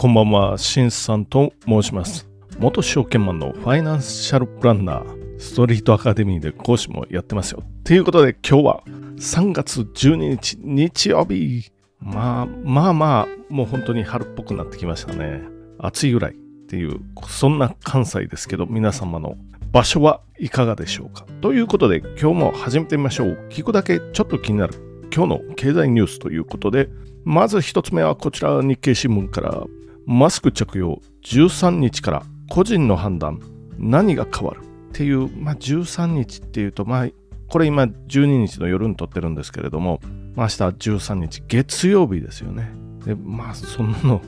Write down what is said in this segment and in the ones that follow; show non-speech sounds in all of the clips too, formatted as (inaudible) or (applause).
こんばんは、しんさんと申します。元証券マンのファイナンシャルプランナー、ストリートアカデミーで講師もやってますよ。ということで今日は3月12日日曜日。まあまあまあ、もう本当に春っぽくなってきましたね。暑いぐらいっていう、そんな関西ですけど、皆様の場所はいかがでしょうか。ということで今日も始めてみましょう。聞くだけちょっと気になる今日の経済ニュースということで、まず一つ目はこちら日経新聞からマスク着用13日から個人の判断何が変わるっていう、まあ、13日っていうと、まあ、これ今12日の夜に撮ってるんですけれども、まあ、明日13日月曜日ですよね。でまあそんなの、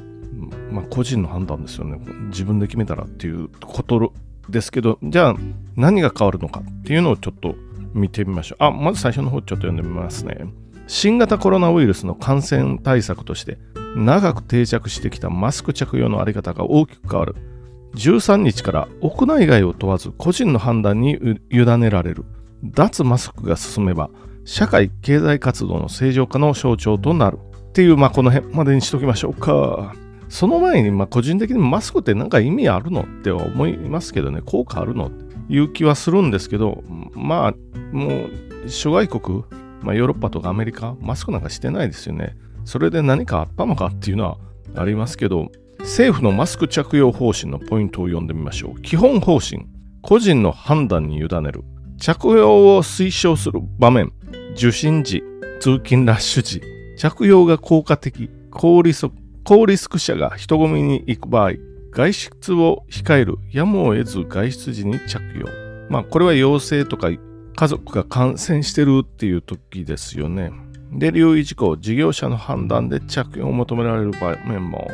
まあ、個人の判断ですよね。自分で決めたらっていうことですけどじゃあ何が変わるのかっていうのをちょっと見てみましょう。あまず最初の方ちょっと読んでみますね。新型コロナウイルスの感染対策として長く定着してきたマスク着用の在り方が大きく変わる13日から屋内外を問わず個人の判断に委ねられる脱マスクが進めば社会経済活動の正常化の象徴となるっていう、まあ、この辺までにしときましょうか。その前に、まあ、個人的にマスクって何か意味あるのって思いますけどね、効果あるのっていう気はするんですけど、まあ、もう、諸外国、まあ、ヨーロッパとかアメリカ、マスクなんかしてないですよね。それで何かあったのかっていうのはありますけど、政府のマスク着用方針のポイントを読んでみましょう。基本方針、個人の判断に委ねる。着用を推奨する場面、受診時、通勤ラッシュ時、着用が効果的、高リス高リスク者が人混みに行く場合、外出を控える、やむを得ず外出時に着用。まあ、これは陽性とか家族が感染してるっていう時ですよね。で、留意事項、事業者の判断で着用を求められる場面も。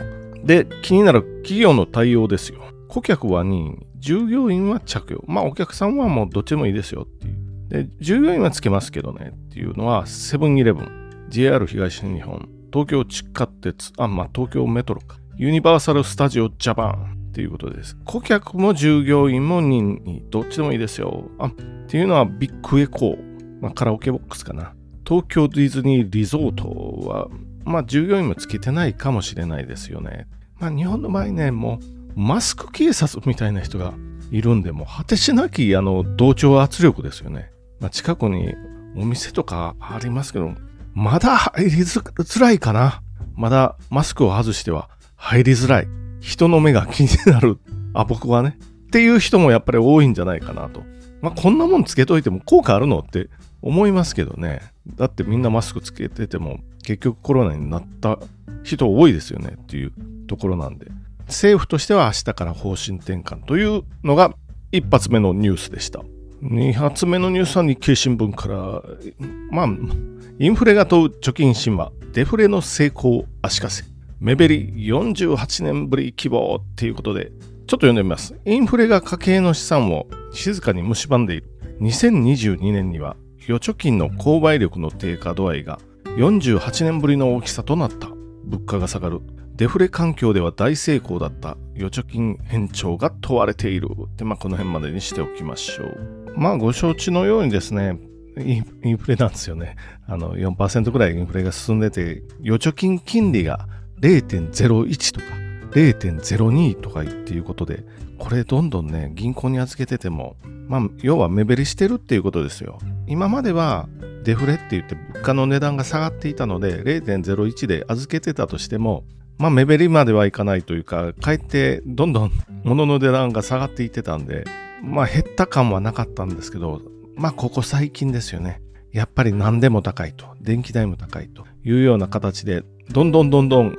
で、気になる企業の対応ですよ。顧客は任意、従業員は着用。まあ、お客さんはもうどっちでもいいですよっていう。で、従業員はつけますけどねっていうのは、セブンイレブン、JR 東日本、東京地下鉄、あ、まあ、東京メトロか、ユニバーサル・スタジオ・ジャパンっていうことです。顧客も従業員も任意、どっちでもいいですよ。あ、っていうのはビッグエコー、まあ、カラオケボックスかな。東京ディズニーリゾートは、まあ、従業員もつけてないかもしれないですよね。まあ、日本の場合ね、もう、マスク警察みたいな人がいるんで、もう果てしなき、あの、同調圧力ですよね。まあ、近くにお店とかありますけど、まだ入りづらいかな。まだマスクを外しては入りづらい。人の目が気になる。あ、僕はね。っていう人もやっぱり多いんじゃないかなと。まあ、こんなもんつけといても効果あるのって思いますけどね。だってみんなマスクつけてても結局コロナになった人多いですよねっていうところなんで。政府としては明日から方針転換というのが一発目のニュースでした。二発目のニュースは日経新聞からまあインフレが問う貯金神話デフレの成功足かせ目減り48年ぶり希望っていうことでちょっと読んでみます。インフレが家計の資産を静かに蝕んでいる。2022年には預貯金の購買力の低下度合いが48年ぶりの大きさとなった。物価が下がる。デフレ環境では大成功だった預貯金変調が問われている。で、まあ、この辺までにしておきましょう。まあ、ご承知のようにですね、インフレなんですよね。あの、4%ぐらいインフレが進んでて、預貯金金利が0.01とか0.02とかっていうことで、これどんどんね、銀行に預けてても、まあ、要は目減りしてるっていうことですよ。今まではデフレって言って物価の値段が下がっていたので、0.01で預けてたとしても、まあ、目減りまではいかないというか、かえってどんどん (laughs) 物の値段が下がっていってたんで、まあ、減った感はなかったんですけど、まあ、ここ最近ですよね。やっぱり何でも高いと、電気代も高いというような形で、どんどんどんどん、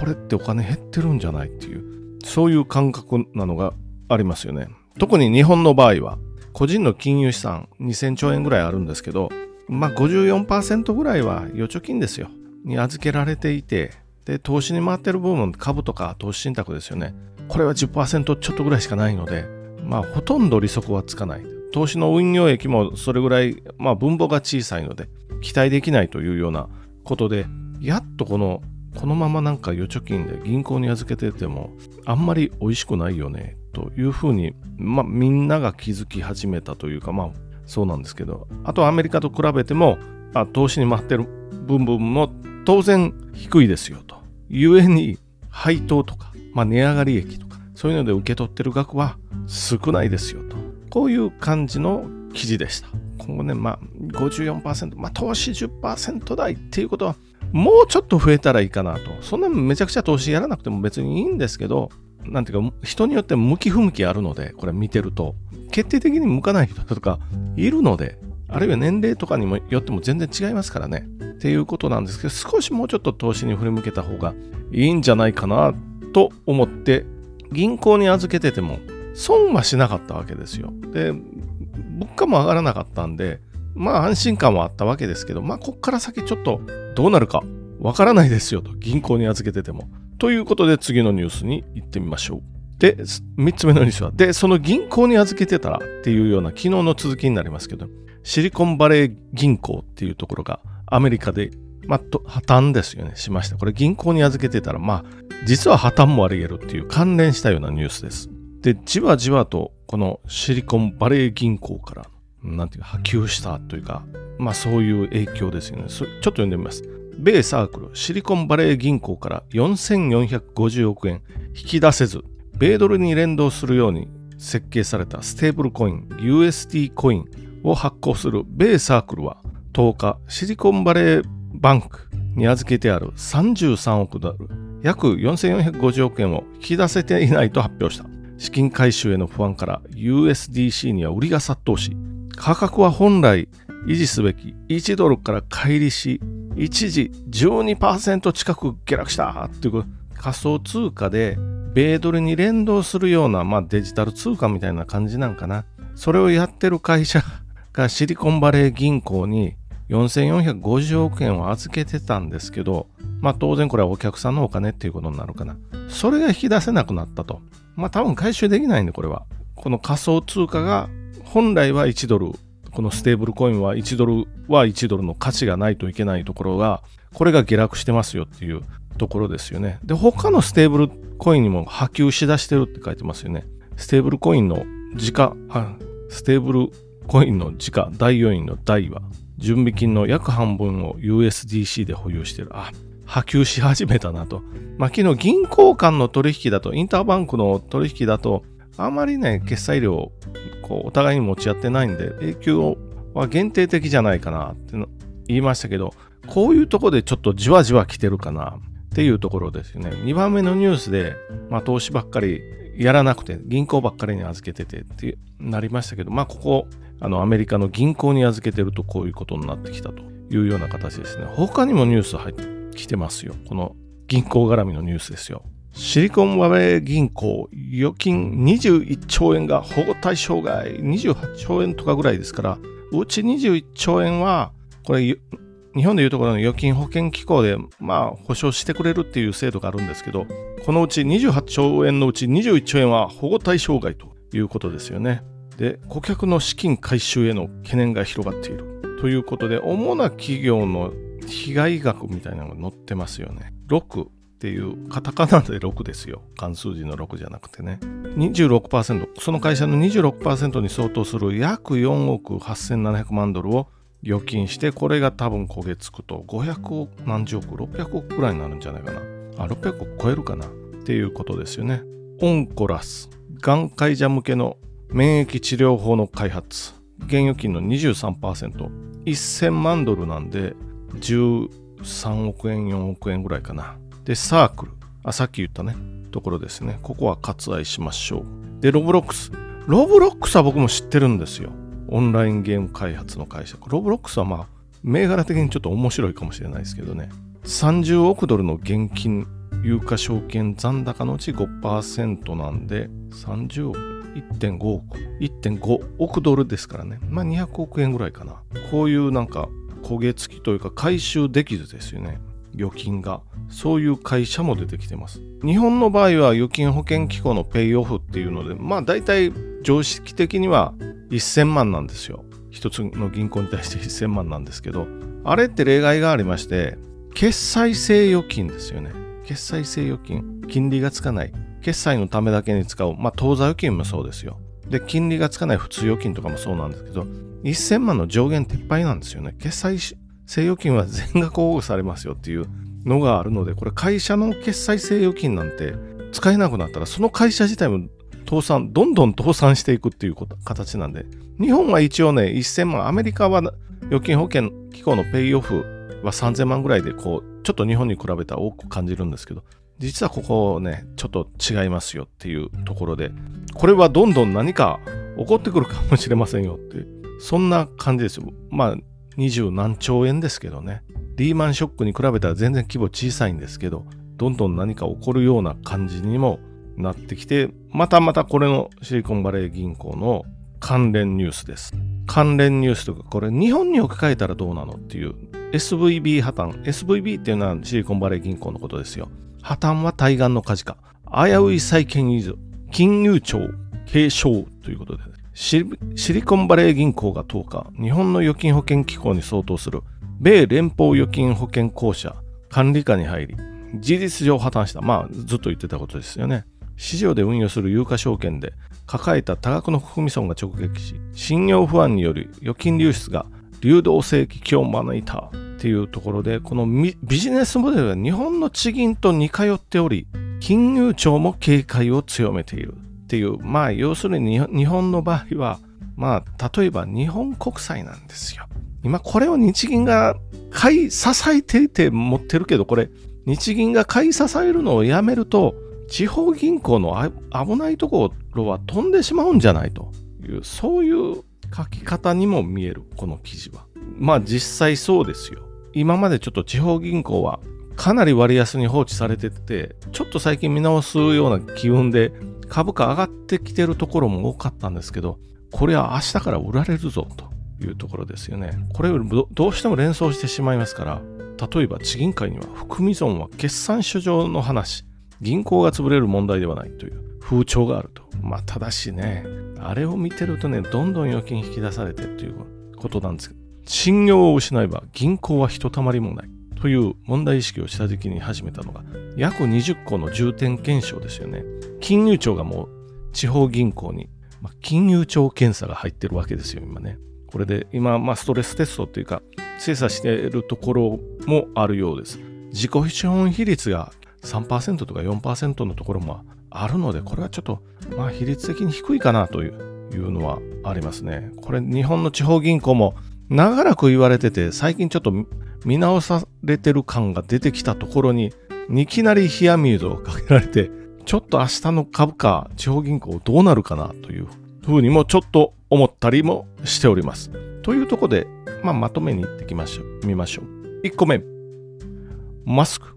これってお金減ってるんじゃないっていう、そういう感覚なのがありますよね。特に日本の場合は、個人の金融資産2000兆円ぐらいあるんですけど、まあ54%ぐらいは預貯金ですよ。に預けられていて、で、投資に回ってる部分、株とか投資信託ですよね。これは10%ちょっとぐらいしかないので、まあほとんど利息はつかない。投資の運用益もそれぐらい、まあ分母が小さいので、期待できないというようなことで、やっとこのこのままなんか預貯金で銀行に預けててもあんまり美味しくないよねというふうに、まあ、みんなが気づき始めたというかまあそうなんですけどあとアメリカと比べてもあ投資に回ってる部分も当然低いですよと故に配当とかまあ、値上がり益とか、そういうので受け取ってる額は少ないですよと。こういう感じの記事でした。今後ね、まあ54%、まあ投資10%台っていうことは、もうちょっと増えたらいいかなと。そんなめちゃくちゃ投資やらなくても別にいいんですけど、なんていうか、人によって向き不向きあるので、これ見てると、決定的に向かない人とかいるので、あるいは年齢とかにもよっても全然違いますからね。っていうことなんですけど、少しもうちょっと投資に振り向けた方がいいんじゃないかなと思って、銀行に預けてても損はしなかったわけですよ。で、物価も上がらなかったんで、まあ安心感はあったわけですけど、まあこっから先ちょっとどうなるかわからないですよと、銀行に預けてても。ということで次のニュースに行ってみましょう。で、3つ目のニュースは、で、その銀行に預けてたらっていうような昨日の続きになりますけど、シリコンバレー銀行っていうところがアメリカで、まあ、破綻ですよね、しました。これ銀行に預けてたら、まあ、実は破綻もあり得るっていう関連したようなニュースです。で、じわじわとこのシリコンバレー銀行から、なんていうか波及したというか、まあそういう影響ですよね。ちょっと読んでみます。米サークルシリコンバレー銀行から4450億円引き出せず、米ドルに連動するように設計されたステーブルコイン USD コインを発行する米サークルは10日、シリコンバレーバンクに預けてある33億ドル、約4450億円を引き出せていないと発表した。資金回収への不安から USDC には売りが殺到し、価格は本来維持すべき1ドルから乖離し、一時12%近く下落したっていう仮想通貨で米ドルに連動するような、まあ、デジタル通貨みたいな感じなんかな。それをやってる会社がシリコンバレー銀行に4450億円を預けてたんですけど、まあ当然これはお客さんのお金っていうことになるかな。それが引き出せなくなったと。まあ多分回収できないんでこれは。この仮想通貨が本来は1ドル、このステーブルコインは1ドルは1ドルの価値がないといけないところが、これが下落してますよっていうところですよね。で、他のステーブルコインにも波及しだしてるって書いてますよね。ステーブルコインの時価、ステーブルコインの時価、第4位の代は準備金の約半分を USDC で保有してる。あ、波及し始めたなと。まあ、昨日銀行間の取引だと、インターバンクの取引だと、あまりね、決済量、こう、お互いに持ち合ってないんで、影響は限定的じゃないかなって言いましたけど、こういうとこでちょっとじわじわ来てるかなっていうところですよね。2番目のニュースで、まあ、投資ばっかりやらなくて、銀行ばっかりに預けててってなりましたけど、まあ、ここ、あのアメリカの銀行に預けてるとこういうことになってきたというような形ですね。他にもニュース入ってきてますよ。この銀行絡みのニュースですよ。シリコンバレー銀行預金21兆円が保護対象外28兆円とかぐらいですからうち21兆円はこれ日本でいうところの預金保険機構でまあ保証してくれるっていう制度があるんですけどこのうち28兆円のうち21兆円は保護対象外ということですよね。で顧客の資金回収への懸念が広がっているということで主な企業の被害額みたいなのが載ってますよね6っていうカタカナで6ですよ。関数字の6じゃなくてね。26%その会社の26%に相当する約4億8700万ドルを預金してこれが多分焦げつくと。500億何十億？600億くらいになるんじゃないかな。あ600億超えるかな？っていうことですよね。オンコラス。がん患者向けの免疫治療法の開発。現預金の 23%1000 万ドルなんで13億円4億円ぐらいかな。でサークル。あさっき言ったね。ところですね。ここは割愛しましょう。でロブロックス。ロブロックスは僕も知ってるんですよ。オンラインゲーム開発の会社。ロブロックスはまあ銘柄的にちょっと面白いかもしれないですけどね。30億ドルの現金有価証券残高のうち5%なんで30億1.5億、1.5億ドルですからね。まあ200億円ぐらいかな。こういうなんか焦げ付きというか回収できずですよね。預金が。そういう会社も出てきてます。日本の場合は預金保険機構のペイオフっていうので、まあ大体常識的には1000万なんですよ。一つの銀行に対して1000万なんですけど、あれって例外がありまして、決済性預金ですよね。決済性預金。金利がつかない。決済のためだけに使う、まあ、当座預金もそうですよ。で、金利がつかない普通預金とかもそうなんですけど、1000万の上限撤廃なんですよね。決済性預金は全額保護されますよっていうのがあるので、これ会社の決済性預金なんて使えなくなったら、その会社自体も倒産、どんどん倒産していくっていう形なんで、日本は一応ね、1000万、アメリカは預金保険機構のペイオフは3000万ぐらいで、こう、ちょっと日本に比べたら多く感じるんですけど、実はここね、ちょっと違いますよっていうところで、これはどんどん何か起こってくるかもしれませんよって、そんな感じですよ。まあ、二十何兆円ですけどね。リーマンショックに比べたら全然規模小さいんですけど、どんどん何か起こるような感じにもなってきて、またまたこれのシリコンバレー銀行の関連ニュースです。関連ニュースとか、これ日本に置き換えたらどうなのっていう SVB 破綻。SVB っていうのはシリコンバレー銀行のことですよ。破綻は対岸の火事か。危うい債権依存。金融庁継承ということで、シリコンバレー銀行が10日、日本の預金保険機構に相当する米連邦預金保険公社管理下に入り、事実上破綻した。まあ、ずっと言ってたことですよね。市場で運用する有価証券で抱えた多額の含み損が直撃し、信用不安による預金流出が流動性危機を招いたっていうところで、このビジネスモデルは日本の地銀と似通っており、金融庁も警戒を強めているっていう、まあ要するに日本の場合は、まあ例えば日本国債なんですよ。今これを日銀が買い支えていて持ってるけど、これ日銀が買い支えるのをやめると、地方銀行の危ないところは飛んでしまうんじゃないという、そういう書き方にも見える、この記事は。まあ実際そうですよ。今までちょっと地方銀行はかなり割安に放置されてて、ちょっと最近見直すような機運で株価上がってきてるところも多かったんですけど、これは明日から売られるぞというところですよね。これをどうしても連想してしまいますから、例えば地銀会には含み損は決算書上の話、銀行が潰れる問題ではないという風潮があると。まあ、ただしね、あれを見てるとね、どんどん預金引き出されてということなんですけど、信用を失えば銀行はひとたまりもないという問題意識を下敷きに始めたのが、約20個の重点検証ですよね。金融庁がもう地方銀行に、まあ、金融庁検査が入ってるわけですよ、今ね。これで今、まあ、ストレステストっていうか、精査しているところもあるようです。自己資本比率が3%とか4%のところもあるので、これはちょっと、まあ、比率的に低いかなというのはありますね。これ、日本の地方銀行も長らく言われてて、最近ちょっと見直されてる感が出てきたところに、いきなり冷や水をかけられて、ちょっと明日の株価、地方銀行どうなるかなというふうにもちょっと思ったりもしております。というとこで、まあ、まとめに行ってきましょう。見ましょう。1個目。マスク。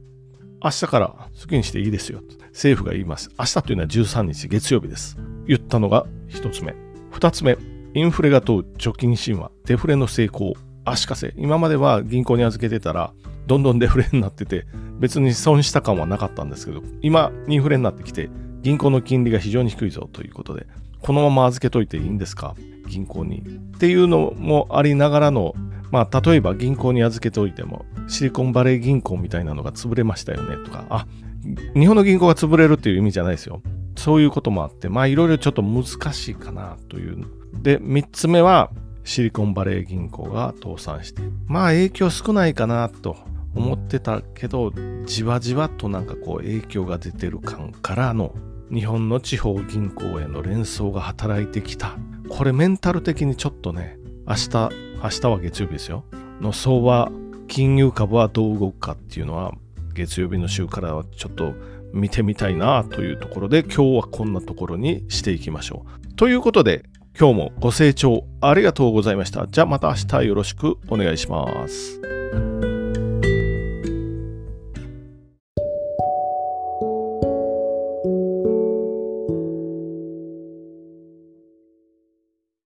明日から好きにしていいですよ。政府が言います。明日というのは13日月曜日です。言ったのが1つ目。2つ目。インフレが問う貯金神話。デフレの成功。足かせ。今までは銀行に預けてたら、どんどんデフレになってて、別に損した感はなかったんですけど、今、インフレになってきて、銀行の金利が非常に低いぞということで、このまま預けといていいんですか？銀行に。っていうのもありながらの、まあ、例えば銀行に預けておいても、シリコンバレー銀行みたいなのが潰れましたよねとか、あ、日本の銀行が潰れるっていう意味じゃないですよ。そういうこともあって、まあいろいろちょっと難しいかなという。で、3つ目は、シリコンバレー銀行が倒産して、まあ影響少ないかなと思ってたけど、じわじわとなんかこう影響が出てる感からの日本の地方銀行への連想が働いてきた。これメンタル的にちょっとね、明日、明日は月曜日ですよ。の相場、金融株はどう動くかっていうのは、月曜日の週からはちょっと見てみたいなというところで、今日はこんなところにしていきましょう。ということで、今日もご清聴ありがとうございました。じゃあまた明日よろしくお願いします。